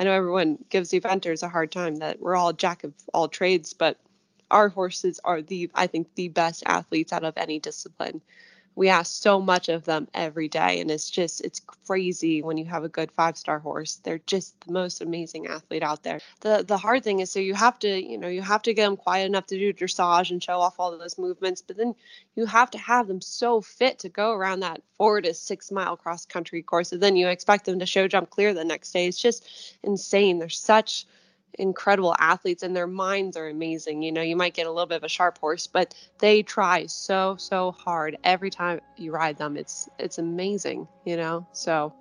I know everyone gives eventers a hard time that we're all jack of all trades, but our horses are the I think the best athletes out of any discipline we ask so much of them every day and it's just it's crazy when you have a good five star horse. They're just the most amazing athlete out there. The the hard thing is so you have to you know you have to get them quiet enough to do dressage and show off all of those movements but then you have to have them so fit to go around that four to six mile cross country course and then you expect them to show jump clear the next day. It's just insane. There's such incredible athletes and their minds are amazing. You know, you might get a little bit of a sharp horse, but they try so so hard every time you ride them. It's it's amazing, you know. So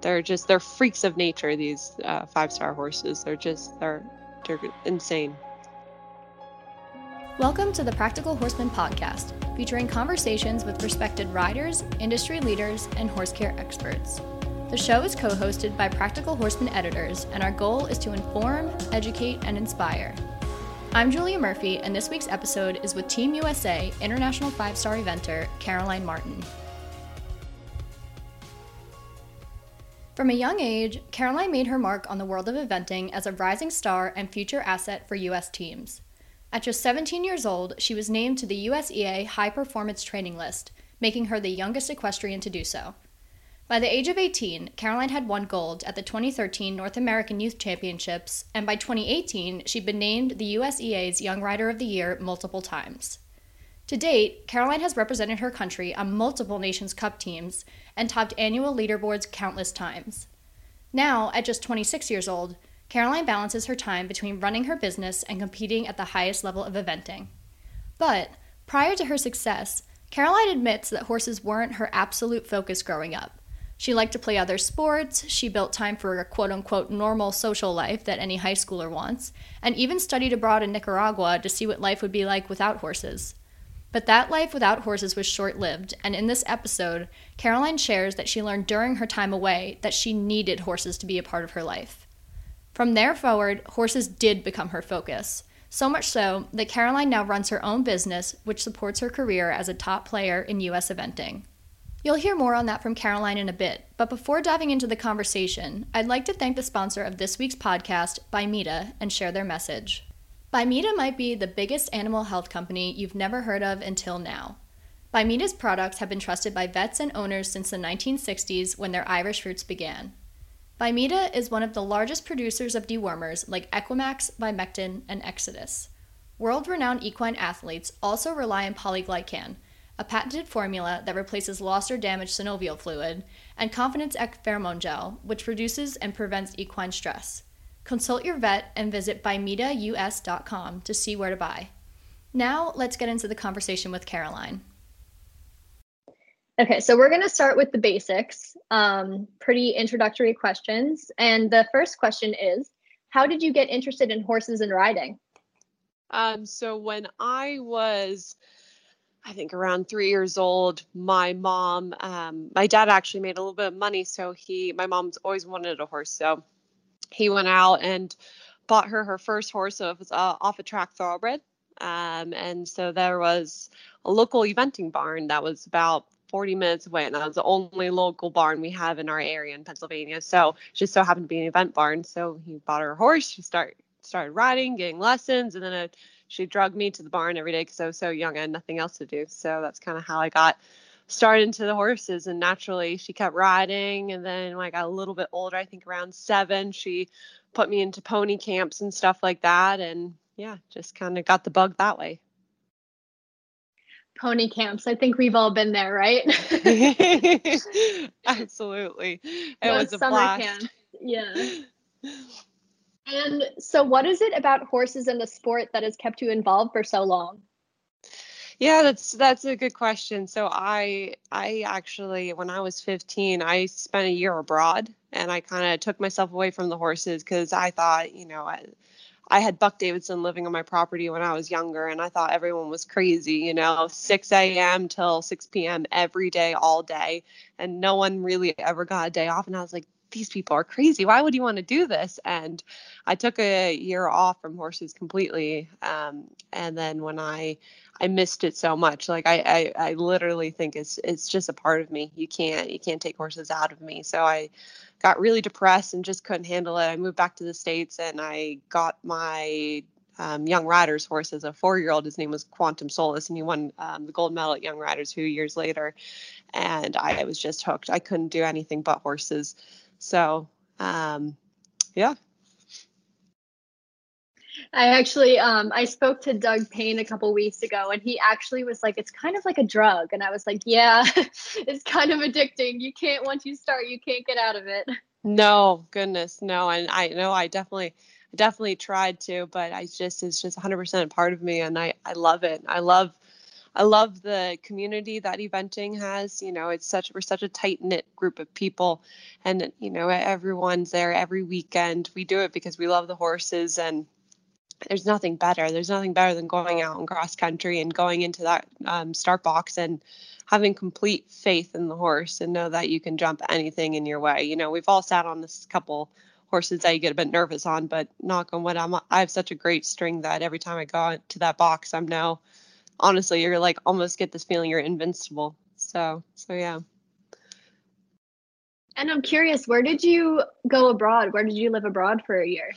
they're just they're freaks of nature these uh, five star horses. They're just they're they're insane. Welcome to the Practical Horseman podcast, featuring conversations with respected riders, industry leaders, and horse care experts. The show is co hosted by Practical Horseman editors, and our goal is to inform, educate, and inspire. I'm Julia Murphy, and this week's episode is with Team USA International Five Star Eventer Caroline Martin. From a young age, Caroline made her mark on the world of eventing as a rising star and future asset for U.S. teams. At just 17 years old, she was named to the USEA High Performance Training List, making her the youngest equestrian to do so. By the age of 18, Caroline had won gold at the 2013 North American Youth Championships, and by 2018, she'd been named the USEA's Young Rider of the Year multiple times. To date, Caroline has represented her country on multiple Nations Cup teams and topped annual leaderboards countless times. Now, at just 26 years old, Caroline balances her time between running her business and competing at the highest level of eventing. But, prior to her success, Caroline admits that horses weren't her absolute focus growing up. She liked to play other sports, she built time for a quote unquote normal social life that any high schooler wants, and even studied abroad in Nicaragua to see what life would be like without horses. But that life without horses was short lived, and in this episode, Caroline shares that she learned during her time away that she needed horses to be a part of her life. From there forward, horses did become her focus. So much so that Caroline now runs her own business, which supports her career as a top player in U.S. eventing. You'll hear more on that from Caroline in a bit, but before diving into the conversation, I'd like to thank the sponsor of this week's podcast, Bimeda, and share their message. Bimeda might be the biggest animal health company you've never heard of until now. Bimeda's products have been trusted by vets and owners since the 1960s when their Irish roots began. Bimeda is one of the largest producers of dewormers like Equimax, Bimectin, and Exodus. World renowned equine athletes also rely on polyglycan a patented formula that replaces lost or damaged synovial fluid, and Confidence EQ Pheromone Gel, which reduces and prevents equine stress. Consult your vet and visit bimedaus.com to see where to buy. Now, let's get into the conversation with Caroline. Okay, so we're going to start with the basics, um, pretty introductory questions. And the first question is How did you get interested in horses and riding? Um, so, when I was I think around three years old, my mom, um, my dad actually made a little bit of money. So he, my mom's always wanted a horse. So he went out and bought her her first horse. So it was uh, off a track thoroughbred. Um, and so there was a local eventing barn that was about 40 minutes away. And that was the only local barn we have in our area in Pennsylvania. So she just so happened to be an event barn. So he bought her a horse. She start, started riding, getting lessons. And then a she drugged me to the barn every day because I was so young. I had nothing else to do. So that's kind of how I got started into the horses. And naturally, she kept riding. And then when I got a little bit older, I think around seven, she put me into pony camps and stuff like that. And yeah, just kind of got the bug that way. Pony camps. I think we've all been there, right? Absolutely. It was a summer blast. Camp. Yeah. And so, what is it about horses and the sport that has kept you involved for so long? Yeah, that's that's a good question. So I I actually when I was 15, I spent a year abroad and I kind of took myself away from the horses cuz I thought, you know, I, I had Buck Davidson living on my property when I was younger, and I thought everyone was crazy, you know, 6 a.m. till 6 p.m. every day, all day. And no one really ever got a day off. And I was like, these people are crazy. Why would you want to do this? And I took a year off from horses completely. Um, and then when I I missed it so much, like I, I I literally think it's it's just a part of me. You can't you can't take horses out of me. So I got really depressed and just couldn't handle it. I moved back to the States and I got my um, Young Riders horse as a four year old. His name was Quantum Solace, and he won um, the gold medal at Young Riders a few years later. And I was just hooked. I couldn't do anything but horses. So, um, yeah, I actually um I spoke to Doug Payne a couple weeks ago and he actually was like it's kind of like a drug and I was like yeah it's kind of addicting you can't once you start you can't get out of it. No, goodness, no. And I know I definitely definitely tried to, but I just it's just 100% part of me and I I love it. I love I love the community that eventing has. You know, it's such we're such a tight knit group of people, and you know everyone's there every weekend. We do it because we love the horses, and there's nothing better. There's nothing better than going out and cross country and going into that um, start box and having complete faith in the horse and know that you can jump anything in your way. You know, we've all sat on this couple horses that you get a bit nervous on, but knock on wood, I'm I have such a great string that every time I go to that box, I'm now honestly you're like almost get this feeling you're invincible. So so yeah. And I'm curious, where did you go abroad? Where did you live abroad for a year?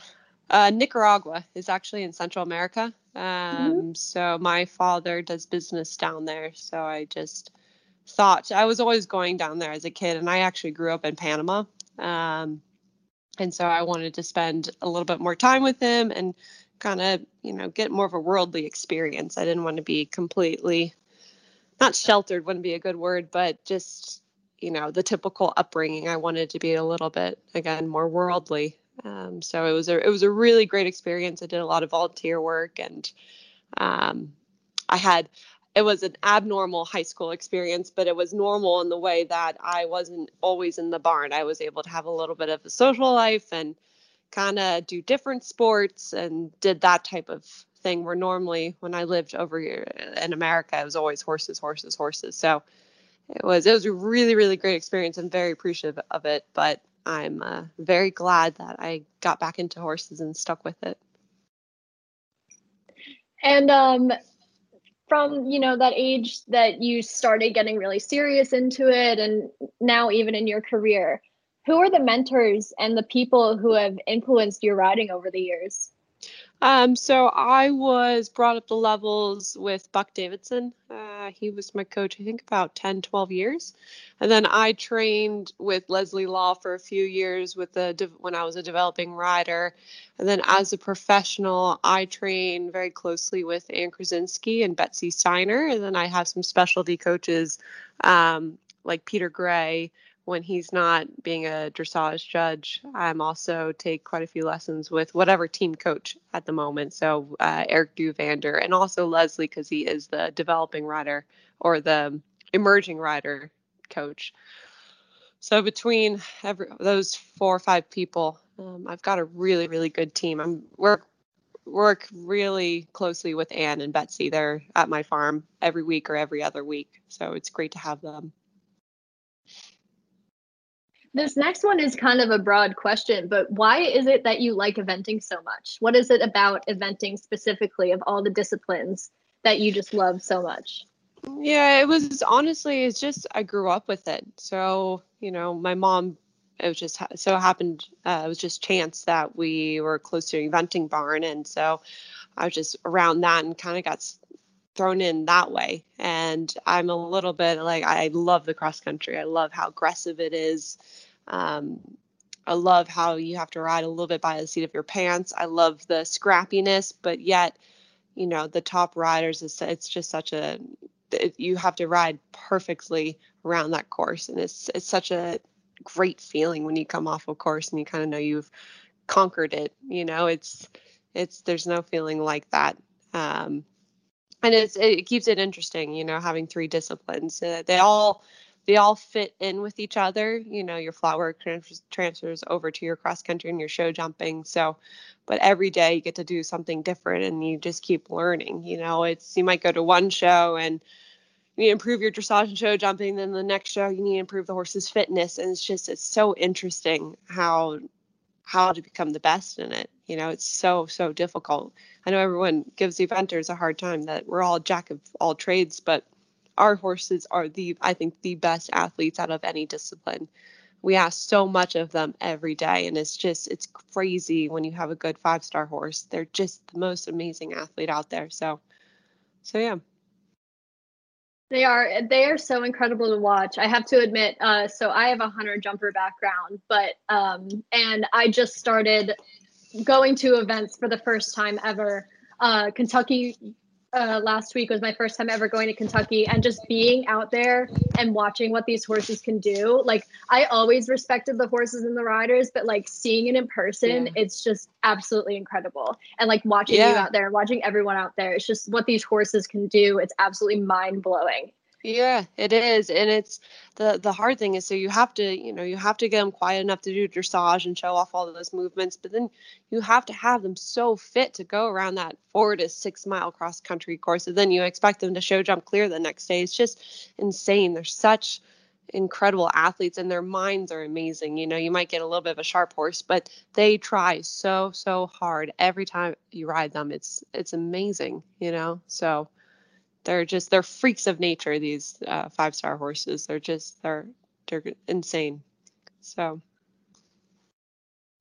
Uh, Nicaragua is actually in Central America. Um, mm-hmm. So my father does business down there. So I just thought I was always going down there as a kid, and I actually grew up in Panama. Um, and so I wanted to spend a little bit more time with him and kind of, you know, get more of a worldly experience. I didn't want to be completely, not sheltered, wouldn't be a good word, but just, you know, the typical upbringing. I wanted to be a little bit, again, more worldly. Um, so it was a it was a really great experience. I did a lot of volunteer work, and um, I had it was an abnormal high school experience, but it was normal in the way that I wasn't always in the barn. I was able to have a little bit of a social life and kind of do different sports and did that type of thing. Where normally when I lived over here in America, it was always horses, horses, horses. So it was it was a really really great experience. I'm very appreciative of it, but I'm uh, very glad that I got back into horses and stuck with it. And um, from you know that age that you started getting really serious into it, and now even in your career, who are the mentors and the people who have influenced your riding over the years? Um, so I was brought up the levels with Buck Davidson. Uh, he was my coach, I think, about 10, 12 years. And then I trained with Leslie Law for a few years with the when I was a developing rider. And then as a professional, I train very closely with Anne Kursinski and Betsy Steiner. And then I have some specialty coaches um, like Peter Gray when he's not being a dressage judge, I'm also take quite a few lessons with whatever team coach at the moment. So uh, Erik Duvander and also Leslie because he is the developing rider or the emerging rider coach. So between every, those four or five people, um, I've got a really really good team. I'm work work really closely with Anne and Betsy. They're at my farm every week or every other week, so it's great to have them. This next one is kind of a broad question, but why is it that you like eventing so much? What is it about eventing specifically of all the disciplines that you just love so much? Yeah, it was honestly, it's just I grew up with it. So, you know, my mom, it was just so happened, uh, it was just chance that we were close to an eventing barn. And so I was just around that and kind of got thrown in that way. And I'm a little bit like, I love the cross country. I love how aggressive it is. Um, I love how you have to ride a little bit by the seat of your pants. I love the scrappiness, but yet, you know, the top riders, it's, it's just such a, it, you have to ride perfectly around that course. And it's, it's such a great feeling when you come off a course and you kind of know you've conquered it. You know, it's, it's, there's no feeling like that. Um, and it's, it keeps it interesting, you know, having three disciplines. Uh, they all, they all fit in with each other. You know, your flat work trans- transfers over to your cross country and your show jumping. So, but every day you get to do something different and you just keep learning. You know, it's you might go to one show and you need to improve your dressage and show jumping. Then the next show you need to improve the horse's fitness. And it's just it's so interesting how how to become the best in it. You know, it's so so difficult. I know everyone gives eventers a hard time that we're all jack of all trades, but our horses are the I think the best athletes out of any discipline. we ask so much of them every day and it's just it's crazy when you have a good five star horse they're just the most amazing athlete out there so so yeah they are they are so incredible to watch i have to admit uh, so i have a hunter jumper background but um and i just started going to events for the first time ever. Uh, kentucky uh, last week was my first time ever going to Kentucky and just being out there and watching what these horses can do. Like I always respected the horses and the riders, but like seeing it in person, yeah. it's just absolutely incredible. And like watching yeah. you out there, watching everyone out there, it's just what these horses can do. It's absolutely mind blowing. Yeah, it is, and it's the the hard thing is so you have to you know you have to get them quiet enough to do dressage and show off all of those movements, but then you have to have them so fit to go around that four to six mile cross country course, and then you expect them to show jump clear the next day. It's just insane. They're such incredible athletes and their minds are amazing. You know, you might get a little bit of a sharp horse, but they try so so hard every time you ride them. It's it's amazing, you know. So they're just they're freaks of nature these uh, five star horses they're just they're they're insane so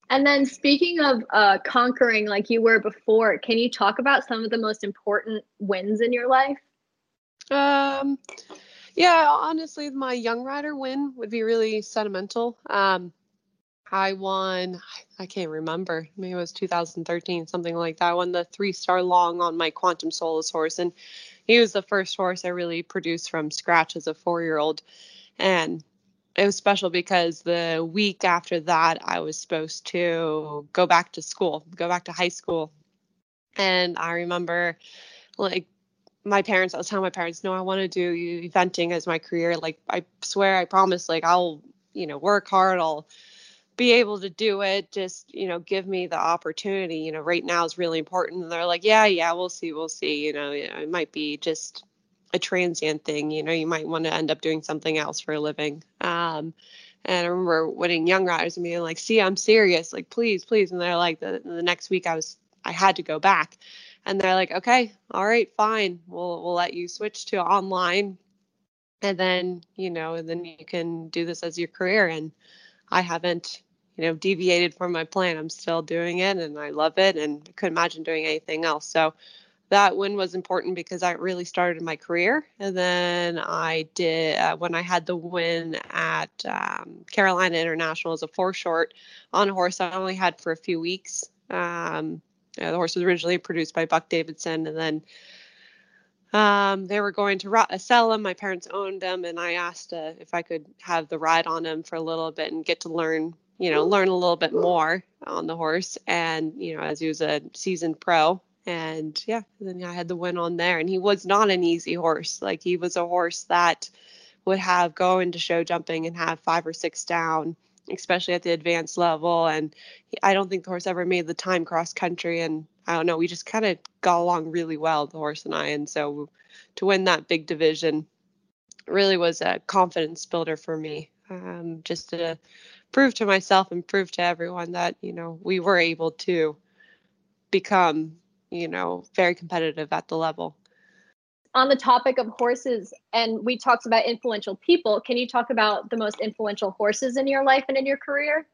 and then speaking of uh, conquering like you were before can you talk about some of the most important wins in your life um yeah honestly my young rider win would be really sentimental um I won, I can't remember, maybe it was 2013, something like that. I won the three star long on my Quantum Solace horse. And he was the first horse I really produced from scratch as a four year old. And it was special because the week after that, I was supposed to go back to school, go back to high school. And I remember like my parents, I was telling my parents, no, I want to do eventing as my career. Like, I swear, I promise, like, I'll, you know, work hard, I'll be able to do it just you know give me the opportunity you know right now is really important. And they're like yeah yeah we'll see we'll see you know it might be just a transient thing you know you might want to end up doing something else for a living. Um and i remember winning young riders and being like see i'm serious like please please and they're like the, the next week i was i had to go back. And they're like okay all right fine we'll we'll let you switch to online and then you know and then you can do this as your career and I haven't you know, deviated from my plan. I'm still doing it and I love it and I couldn't imagine doing anything else. So that win was important because I really started my career. And then I did, uh, when I had the win at um, Carolina International as a four short on a horse I only had for a few weeks. Um, the horse was originally produced by Buck Davidson and then um, they were going to sell them. My parents owned them, and I asked uh, if I could have the ride on them for a little bit and get to learn you know, learn a little bit more on the horse. And, you know, as he was a seasoned pro. And yeah, then I had the win on there. And he was not an easy horse. Like he was a horse that would have go into show jumping and have five or six down, especially at the advanced level. And I don't think the horse ever made the time cross country. And I don't know, we just kind of got along really well, the horse and I. And so to win that big division really was a confidence builder for me. Um, just to prove to myself and prove to everyone that you know we were able to become you know very competitive at the level. On the topic of horses and we talked about influential people can you talk about the most influential horses in your life and in your career?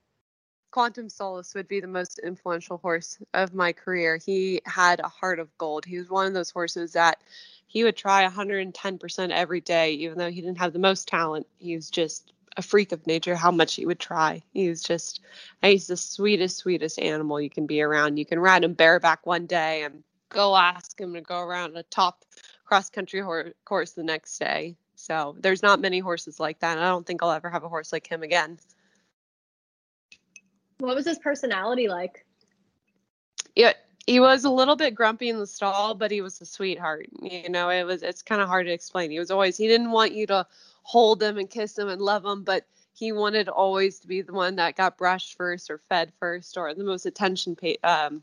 Quantum solace would be the most influential horse of my career. He had a heart of gold. He was one of those horses that he would try 110% every day even though he didn't have the most talent. He was just a freak of nature how much he would try. He's just he's the sweetest, sweetest animal you can be around. You can ride him bareback one day and go ask him to go around a top cross country hor- course the next day. So there's not many horses like that. I don't think I'll ever have a horse like him again. What was his personality like? Yeah, he was a little bit grumpy in the stall, but he was a sweetheart. You know, it was it's kind of hard to explain. He was always he didn't want you to hold them and kiss them and love them, but he wanted always to be the one that got brushed first or fed first or the most attention paid um,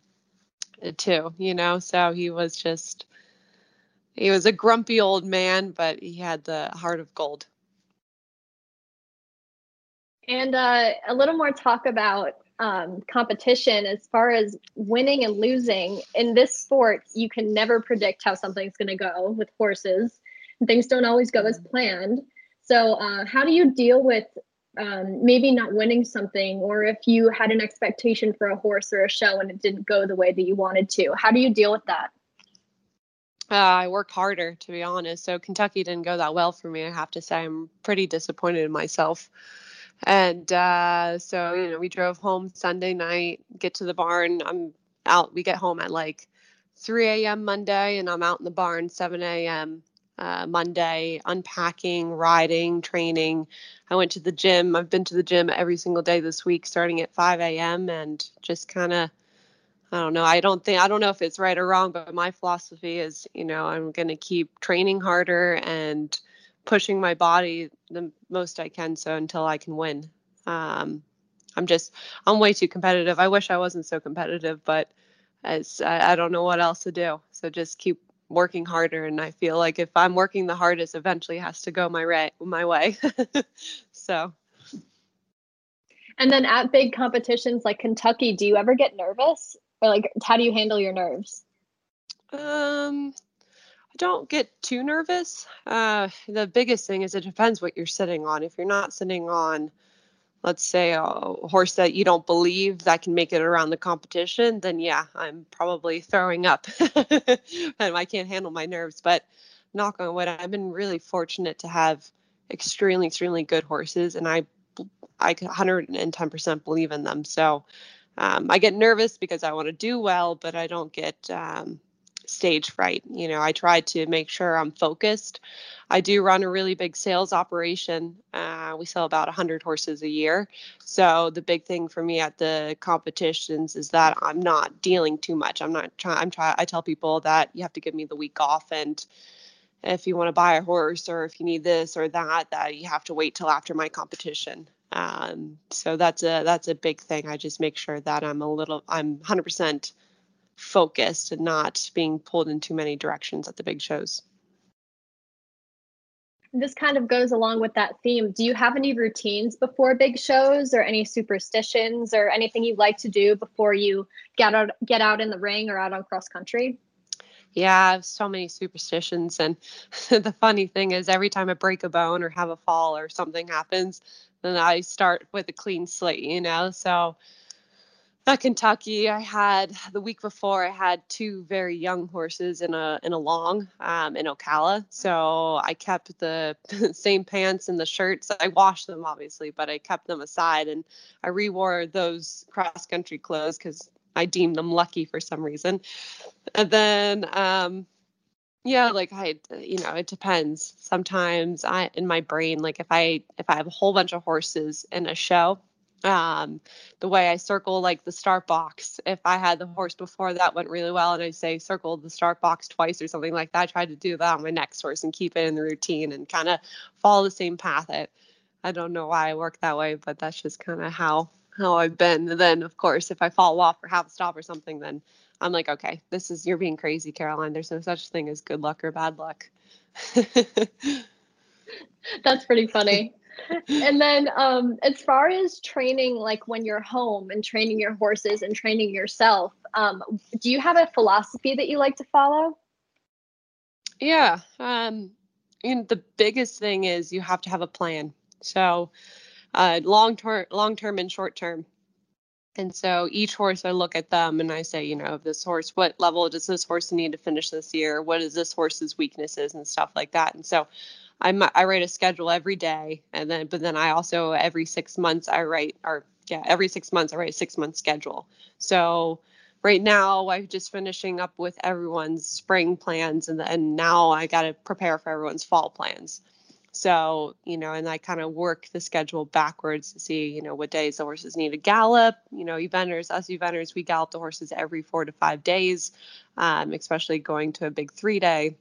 to, you know. So he was just he was a grumpy old man, but he had the heart of gold. And uh, a little more talk about um, competition as far as winning and losing. In this sport, you can never predict how something's going to go with horses. Things don't always go as planned. So, uh, how do you deal with um, maybe not winning something, or if you had an expectation for a horse or a show and it didn't go the way that you wanted to? How do you deal with that? Uh, I work harder, to be honest. So Kentucky didn't go that well for me. I have to say, I'm pretty disappointed in myself. And uh, so, you know, we drove home Sunday night, get to the barn. I'm out. We get home at like 3 a.m. Monday, and I'm out in the barn 7 a.m. Uh, Monday, unpacking, riding, training. I went to the gym. I've been to the gym every single day this week, starting at 5 a.m. and just kind of, I don't know. I don't think, I don't know if it's right or wrong, but my philosophy is, you know, I'm going to keep training harder and pushing my body the most I can so until I can win. Um, I'm just, I'm way too competitive. I wish I wasn't so competitive, but as I, I don't know what else to do. So just keep working harder. And I feel like if I'm working the hardest, eventually has to go my right my way. so. And then at big competitions like Kentucky, do you ever get nervous, or like how do you handle your nerves? Um, I don't get too nervous. Uh, the biggest thing is it depends what you're sitting on. If you're not sitting on let's say a horse that you don't believe that can make it around the competition, then yeah, I'm probably throwing up and I can't handle my nerves. But knock on wood, I've been really fortunate to have extremely, extremely good horses, and I, I 110% believe in them. So um, I get nervous because I want to do well, but I don't get um, stage fright. You know, I try to make sure I'm focused. I do run a really big sales operation. Uh, we sell about 100 horses a year. So the big thing for me at the competitions is that I'm not dealing too much. I'm not trying. I'm trying. I tell people that you have to give me the week off and if you want to buy a horse or if you need this or that that you have to wait till after my competition um, so that's a that's a big thing i just make sure that i'm a little i'm 100% focused and not being pulled in too many directions at the big shows. This kind of goes along with that theme. Do you have any routines before big shows or any superstitions or anything you like to do before you get out get out in the ring or out on cross country? Yeah, I have so many superstitions. And the funny thing is, every time I break a bone or have a fall or something happens, then I start with a clean slate, you know? So Kentucky, I had the week before I had two very young horses in a in a long um, in Ocala. So I kept the same pants and the shirts. I washed them obviously, but I kept them aside and I rewore those cross country clothes because I deemed them lucky for some reason. And then um, yeah, like I you know it depends. Sometimes I in my brain like if I if I have a whole bunch of horses in a show um the way i circle like the start box. If i had the horse before that went really well and i say circle the start box twice or something like that. I tried to do that on my next horse and keep it in the routine and kind of follow the same path. I i don't know why i work that way but that's just kind of how how i've been. And then of course if i fall off or have a stop or something then i'm like okay this is you're being crazy caroline. There's no such thing as good luck or bad luck. That's pretty funny and then um, as far as training like when you're home and training your horses and training yourself um, do you have a philosophy that you like to follow? Yeah um, and the biggest thing is you have to have a plan. So uh, long term long term and short term. And so each horse i look at them and i say you know this horse what level does this horse need to finish this year? What is this horse's weaknesses and stuff like that? And so I'm I write a schedule every day, and then but then I also every six months I write or yeah every six months I write a six month schedule. So right now I'm just finishing up with everyone's spring plans, and and now I got to prepare for everyone's fall plans. So you know, and I kind of work the schedule backwards to see you know what days the horses need to gallop. You know, eventers, us eventers, we gallop the horses every four to five days, um, especially going to a big three day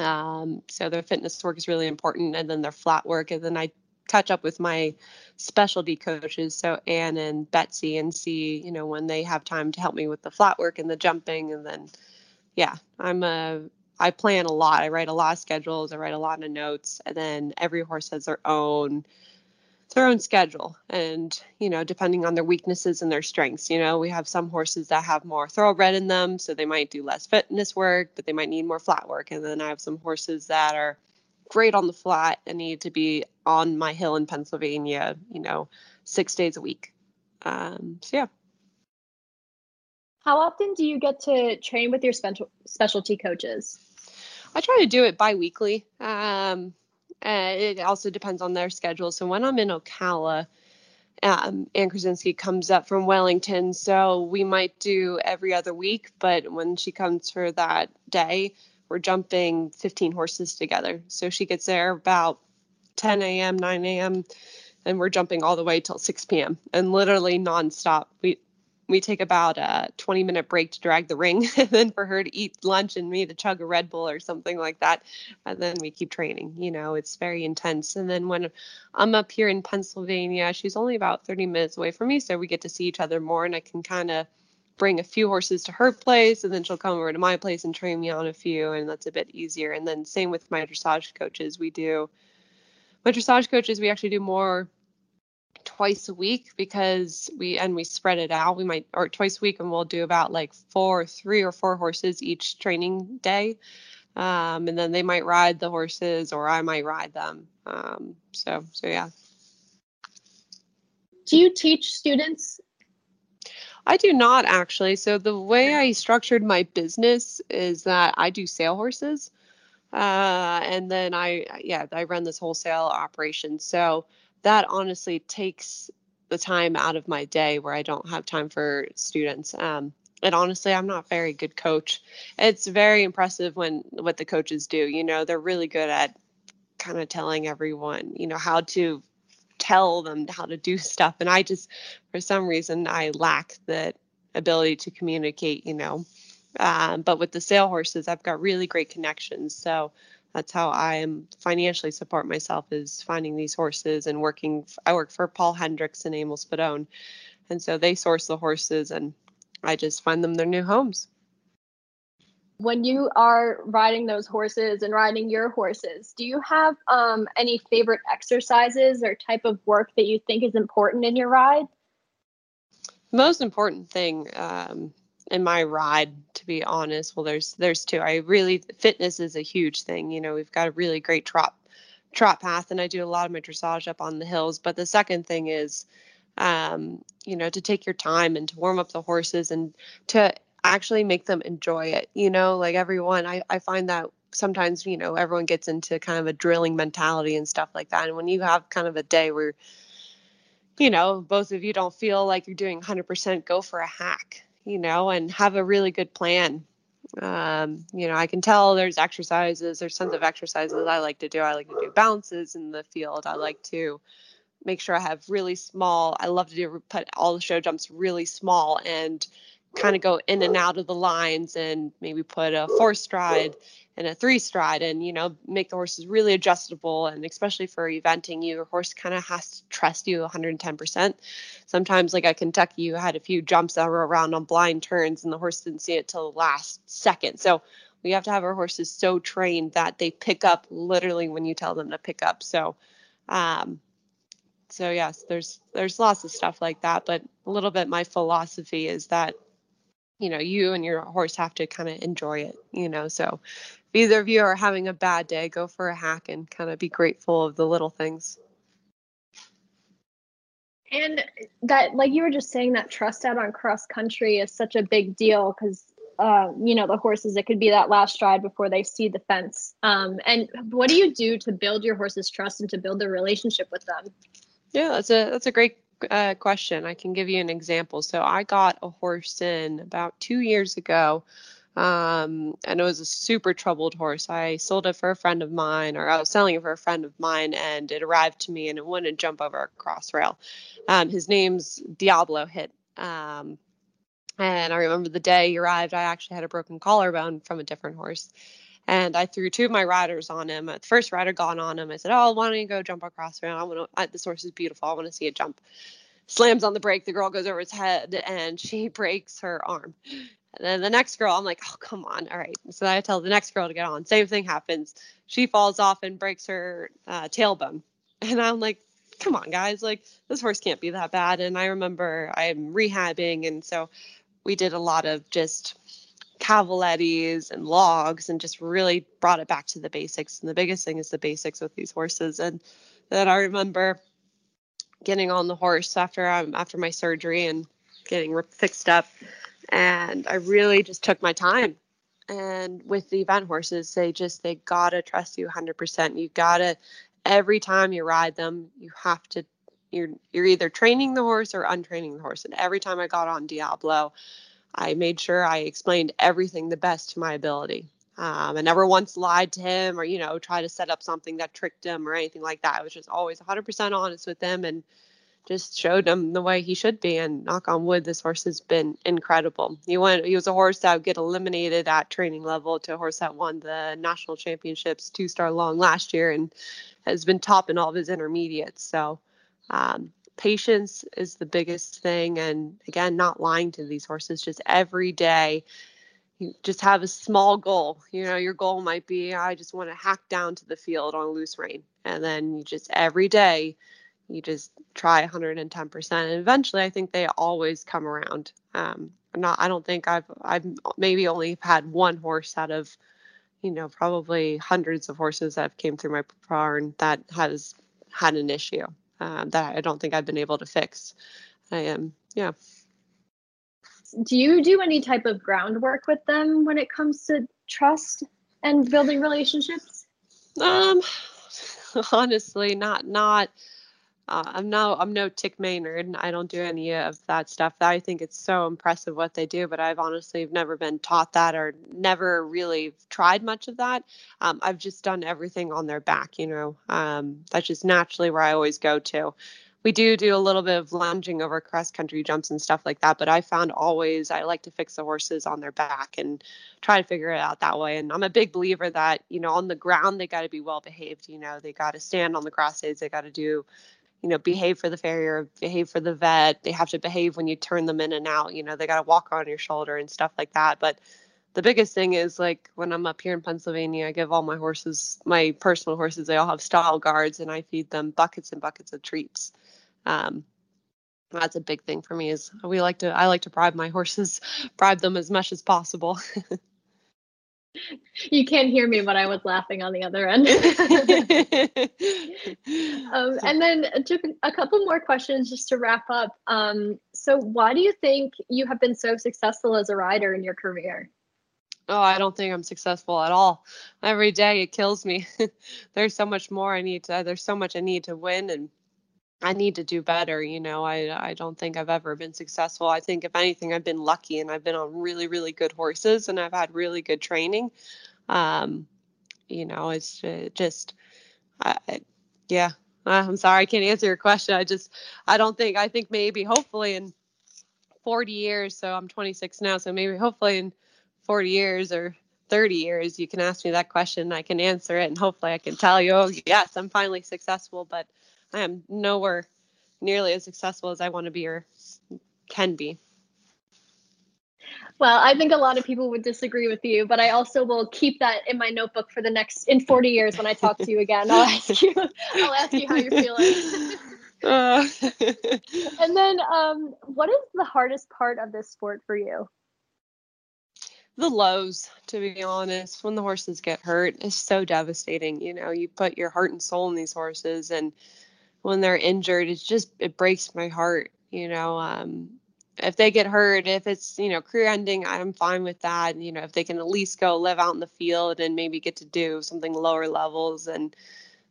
um, so their fitness work is really important, and then their flat work, and then I catch up with my specialty coaches, so Anne and Betsy, and see you know when they have time to help me with the flat work and the jumping, and then yeah, I'm a I plan a lot. I write a lot of schedules. I write a lot of notes, and then every horse has their own their own schedule and you know depending on their weaknesses and their strengths you know we have some horses that have more thoroughbred in them so they might do less fitness work but they might need more flat work and then i have some horses that are great on the flat and need to be on my hill in Pennsylvania, you know, six days a week. Um, so yeah. How often do you get to train with your special specialty coaches? I try to do it biweekly. Um, and it also depends on their schedule. So when I'm in Ocala, um, Anne Kursinski comes up from Wellington, so we might do every other week. But when she comes for that day, we're jumping 15 horses together. So she gets there about 10 a.m., 9 a.m., and we're jumping all the way till 6 p.m. and literally nonstop. We we take about a 20 minute break to drag the ring and then for her to eat lunch and me to chug a red bull or something like that and then we keep training you know it's very intense. And then when i'm up here in pennsylvania she's only about 30 minutes away from me so we get to see each other more and i can kind of bring a few horses to her place and then she'll come over to my place and train me on a few and that's a bit easier. And then same with my dressage coaches we do my dressage coaches we actually do more twice a week because we and we spread it out. We might or twice a week and we'll do about like four three or four horses each training day. Um, and then they might ride the horses or i might ride them. Um, so so yeah. Do you teach students? I do not actually. So the way I structured my business is that I do sale horses, uh, and then I yeah I run this wholesale operation. So that honestly takes the time out of my day where I don't have time for students. Um, and honestly, I'm not very good coach. It's very impressive when what the coaches do. You know, they're really good at kind of telling everyone, you know, how to tell them how to do stuff and i just for some reason i lack the ability to communicate you know um, but with the sale horses i've got really great connections so that's how i am financially support myself is finding these horses and working i work for paul hendrix and emil spadone and so they source the horses and i just find them their new homes when you are riding those horses and riding your horses, do you have um, any favorite exercises or type of work that you think is important in your ride? Most important thing um, in my ride, to be honest, well, there's there's two. I really fitness is a huge thing. You know, we've got a really great trot trot path, and I do a lot of my dressage up on the hills. But the second thing is um, you know, to take your time and to warm up the horses and to actually make them enjoy it. You know, like everyone, I, I find that sometimes, you know, everyone gets into kind of a drilling mentality and stuff like that. And when you have kind of a day where, you know, both of you don't feel like you're doing 100%, go for a hack, you know, and have a really good plan. Um, you know, I can tell there's exercises, there's tons of exercises I like to do. I like to do bounces in the field. I like to make sure I have really small, I love to do put all the show jumps really small and kind of go in and out of the lines and maybe put a four stride and a three stride and you know make the horses really adjustable and especially for eventing your horse kind of has to trust you 110% sometimes like at kentucky you had a few jumps that were around on blind turns and the horse didn't see it till the last second. So we have to have our horses so trained that they pick up literally when you tell them to pick up. So um so yes there's there's lots of stuff like that but a little bit my philosophy is that you know you and your horse have to kind of enjoy it you know so if either of you are having a bad day go for a hack and kind of be grateful of the little things. And that like you were just saying that trust out on cross country is such a big deal because uh, you know the horses it could be that last stride before they see the fence um, and what do you do to build your horse's trust and to build the relationship with them? Yeah that's a that's a great uh, question. I can give you an example. So I got a horse in about two years ago, um, and it was a super troubled horse. I sold it for a friend of mine, or I was selling it for a friend of mine, and it arrived to me and it wouldn't jump over a cross rail. Um, his name's Diablo Hit. Um, and I remember the day he arrived, I actually had a broken collarbone from a different horse. And I threw two of my riders on him. The first rider got on him. I said, "Oh, why don't you go jump across the I want to. This horse is beautiful. I want to see it jump." Slams on the brake. The girl goes over his head, and she breaks her arm. And then the next girl, I'm like, "Oh, come on, all right." So I tell the next girl to get on. Same thing happens. She falls off and breaks her uh, tailbone, and I'm like, "Come on, guys! Like this horse can't be that bad." And I remember I'm rehabbing, and so we did a lot of just cavalettis and logs and just really brought it back to the basics. And the biggest thing is the basics with these horses. And then I remember getting on the horse after um, after my surgery and getting fixed up, and I really just took my time. And with the event horses, they just they gotta trust you 100%. You gotta every time you ride them, you have to you're you're either training the horse or untraining the horse. And every time I got on Diablo, I made sure I explained everything the best to my ability. Um, I never once lied to him or, you know, try to set up something that tricked him or anything like that. I was just always 100% honest with him and just showed him the way he should be. And knock on wood, this horse has been incredible. He went, he was a horse that would get eliminated at training level to a horse that won the national championships two star long last year and has been top in all of his intermediates. So, um, patience is the biggest thing. And again, not lying to these horses, just every day you just have a small goal. You know, your goal might be I just want to hack down to the field on loose rein. And then you just every day you just try 110%. And eventually I think they always come around. Um, not I don't think I've I've maybe only had one horse out of you know probably hundreds of horses that have came through my barn that has had an issue um, that I don't think I've been able to fix. I am yeah do you do any type of groundwork with them when it comes to trust and building relationships? Um, honestly, not not. Uh, I'm no I'm no Tik Maynard. I don't do any of that stuff. I think it's so impressive what they do, but I've honestly never been taught that or never really tried much of that. Um, I've just done everything on their back. You know, um, that's just naturally where I always go to we do do a little bit of lounging over cross country jumps and stuff like that but i found always i like to fix the horses on their back and try to figure it out that way and i'm a big believer that you know on the ground they got to be well behaved you know they got to stand on the cross they got to do you know behave for the farrier behave for the vet. They have to behave when you turn them in and out you know they got to walk on your shoulder and stuff like that. But the biggest thing is like when I'm up here in Pennsylvania, I give all my horses, my personal horses, they all have stall guards, and I feed them buckets and buckets of treats. Um, that's a big thing for me is we like to i like to bribe my horses bribe them as much as possible you can't hear me but i was laughing on the other end. Um, and then a couple more questions just to wrap up. Um, so why do you think you have been so successful as a rider in your career? Oh i don't think i'm successful at all. Every day it kills me. There's so much more i need to there's so much i need to win and I need to do better. You know, I I don't think I've ever been successful. I think if anything, I've been lucky and I've been on really really good horses and I've had really good training. Um, you know, it's just, I, yeah. I'm sorry, I can't answer your question. I just, I don't think. I think maybe, hopefully, in 40 years. So I'm 26 now. So maybe, hopefully, in 40 years or 30 years, you can ask me that question. I can answer it, and hopefully, I can tell you, oh yes, I'm finally successful. But I am nowhere nearly as successful as I want to be or can be. Well, I think a lot of people would disagree with you, but I also will keep that in my notebook for the next in 40 years when I talk to you again. I'll ask you I'll ask you how you're feeling. Uh. and then um, what is the hardest part of this sport for you? the lows to be honest when the horses get hurt is so devastating you know you put your heart and soul in these horses and when they're injured it's just it breaks my heart you know um, if they get hurt if it's you know career ending i'm fine with that you know if they can at least go live out in the field and maybe get to do something lower levels and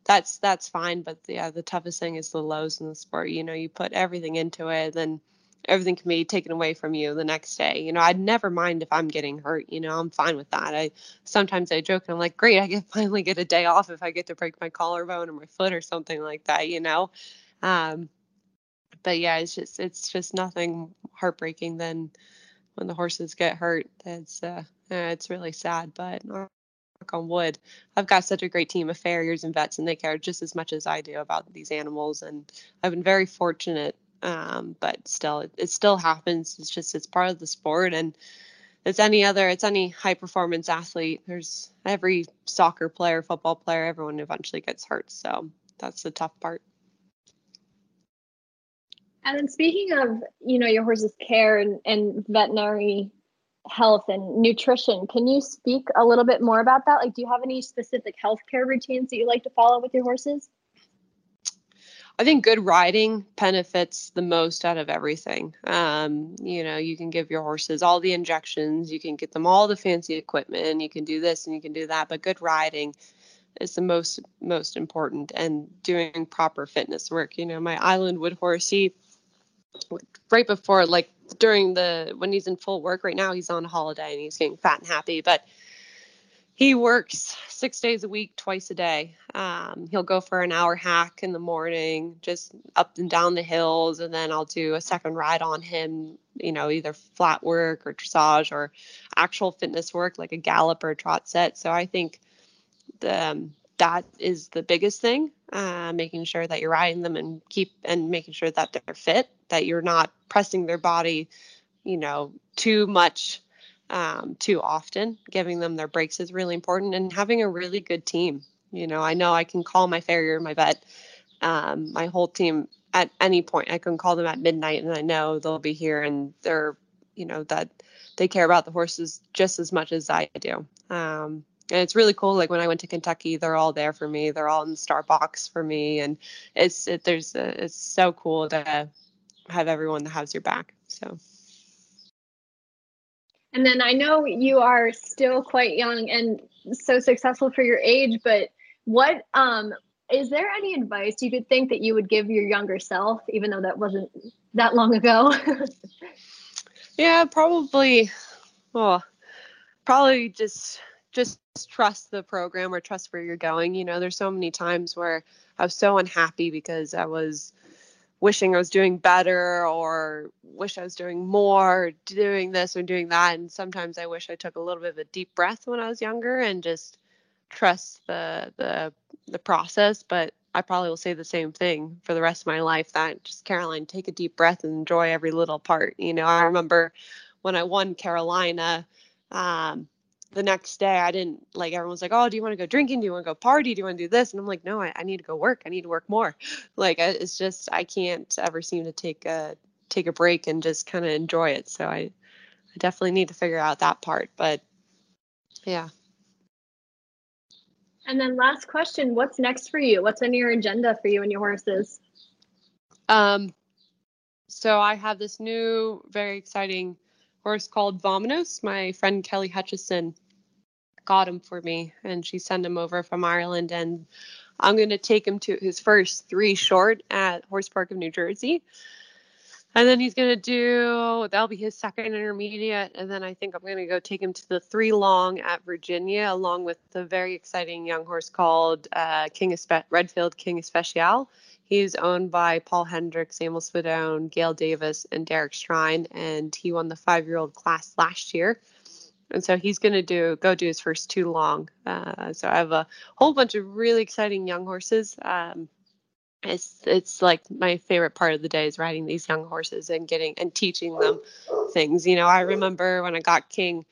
that's that's fine but yeah the toughest thing is the lows in the sport you know you put everything into it then everything can be taken away from you the next day. You know, I'd never mind if I'm getting hurt. You know, I'm fine with that. I sometimes I joke and I'm like, great, I can finally get a day off if I get to break my collarbone or my foot or something like that. You know, um, but yeah, it's just it's just nothing heartbreaking than when the horses get hurt. It's uh, it's really sad, but. Knock on wood. I've got such a great team of farriers and vets, and they care just as much as I do about these animals. And I've been very fortunate um, but still it, it still happens it's just it's part of the sport and it's any other it's any high performance athlete there's every soccer player football player everyone eventually gets hurt so that's the tough part and then speaking of you know your horse's care and, and veterinary health and nutrition. Can you speak a little bit more about that? Like, do you have any specific healthcare routines that you like to follow with your horses? I think good riding benefits the most out of everything. Um, you know, you can give your horses all the injections, you can get them all the fancy equipment, you can do this and you can do that, but good riding is the most most important and doing proper fitness work. You know, my Islandwood horse, he right before like during the when he's in full work right now, he's on holiday and he's getting fat and happy, but he works six days a week, twice a day. Um, he'll go for an hour hack in the morning, just up and down the hills, and then I'll do a second ride on him, you know, either flat work or dressage or actual fitness work like a gallop or a trot set. So I think the, um, that is the biggest thing, uh, making sure that you're riding them and keep and making sure that they're fit, that you're not pressing their body, you know, too much um, too often. Giving them their breaks is really important, and having a really good team. You know, I know I can call my farrier, my vet, um, my whole team at any point. I can call them at midnight, and I know they'll be here, and they're, you know, that they care about the horses just as much as I do. Um, and it's really cool. Like when I went to Kentucky, they're all there for me. They're all in the star box for me, and it's it, there's a, it's so cool to have everyone that has your back. So. And then I know you are still quite young and so successful for your age, but what um is there any advice you could think that you would give your younger self, even though that wasn't that long ago? yeah, probably. Well, probably just just trust the program or trust where you're going. You know, there's so many times where I was so unhappy because I was wishing I was doing better or wish I was doing more, doing this or doing that. And sometimes I wish I took a little bit of a deep breath when I was younger and just trust the the the process. But I probably will say the same thing for the rest of my life that just Caroline, take a deep breath and enjoy every little part. You know, I remember when I won Carolina, um, the next day I didn't like everyone's like, oh, do you want to go drinking? Do you want to go party? Do you want to do this? And I'm like, no, I, I need to go work. I need to work more. Like it's just I can't ever seem to take a take a break and just kind of enjoy it. So I I definitely need to figure out that part. But yeah. And then last question, what's next for you? What's on your agenda for you and your horses? Um so I have this new very exciting horse called Vominos. My friend Kelly Hutchison got him for me, and she sent him over from Ireland. And I'm going to take him to his first three short at Horse Park of New Jersey. And then he's going to do, that'll be his second intermediate. And then I think I'm going to go take him to the three long at Virginia, along with the very exciting young horse called uh, King Espe- Redfield King Especial. He's owned by Paul Hendricks, Samuel Spadone, Gail Davis, and Derek Shrine, and he won the five-year-old class last year. And so he's going to do go do his first two long. Uh, so I have a whole bunch of really exciting young horses. Um, it's it's like my favorite part of the day is riding these young horses and getting and teaching them things. You know, I remember when I got King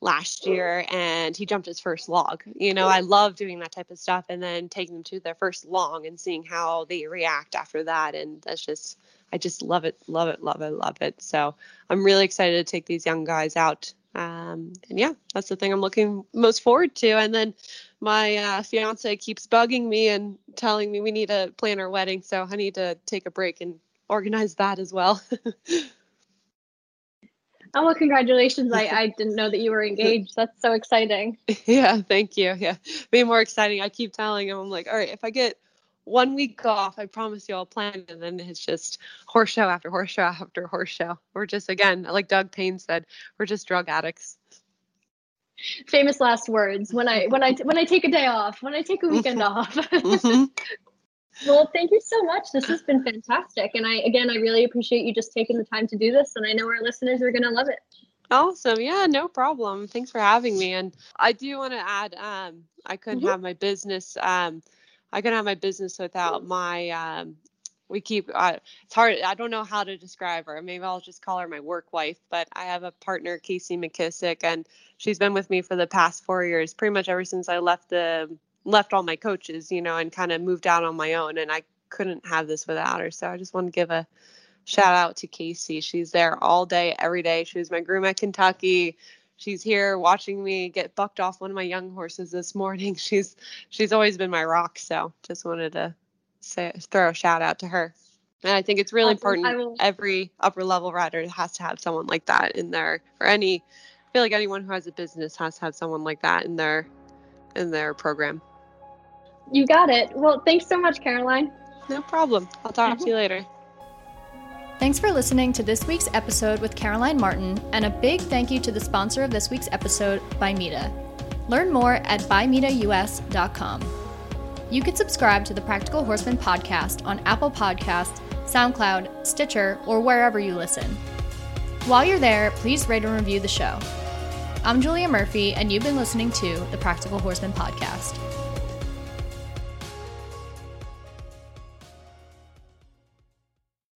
last year and he jumped his first log. You know, I love doing that type of stuff and then taking them to their first long and seeing how they react after that. And that's just, I just love it, love it, love it, love it. So I'm really excited to take these young guys out. Um, and yeah, that's the thing I'm looking most forward to. And then my uh, fiance keeps bugging me and telling me we need to plan our wedding. So I need to take a break and organize that as well. Oh well, congratulations! I, I didn't know that you were engaged. That's so exciting. Yeah, thank you. Yeah, be more exciting. I keep telling him, I'm like, all right, if I get one week off, I promise you I'll plan. And then it's just horse show after horse show after horse show. We're just again, like Doug Payne said, we're just drug addicts. Famous last words. When I when I when I take a day off, when I take a weekend off. mm-hmm. Well, thank you so much. This has been fantastic. And I, again, I really appreciate you just taking the time to do this. And I know our listeners are going to love it. Awesome. Yeah, no problem. Thanks for having me. And I do want to add, um, I couldn't mm-hmm. have my business. Um, I couldn't have my business without my, um, we keep, uh, it's hard. I don't know how to describe her. Maybe I'll just call her my work wife, but I have a partner, Casey McKissick, and she's been with me for the past four years, pretty much ever since I left the left all my coaches, you know, and kind of moved out on my own. And I couldn't have this without her. So I just want to give a shout out to Casey. She's there all day, every day. She was my groom at Kentucky. She's here watching me get bucked off one of my young horses this morning. She's she's always been my rock. So just wanted to say throw a shout out to her. And I think it's really important. Every upper level rider has to have someone like that in there, or any. I feel like anyone who has a business has to have someone like that in their in their program. You got it. Well, thanks so much, Caroline. No problem. I'll talk to mm-hmm. you later. Thanks for listening to this week's episode with Caroline Martin, and a big thank you to the sponsor of this week's episode, Bimeda. Learn more at bimedaus.com. You can subscribe to the Practical Horseman podcast on Apple Podcasts, SoundCloud, Stitcher, or wherever you listen. While you're there, please rate and review the show. I'm Julia Murphy, and you've been listening to the Practical Horseman podcast.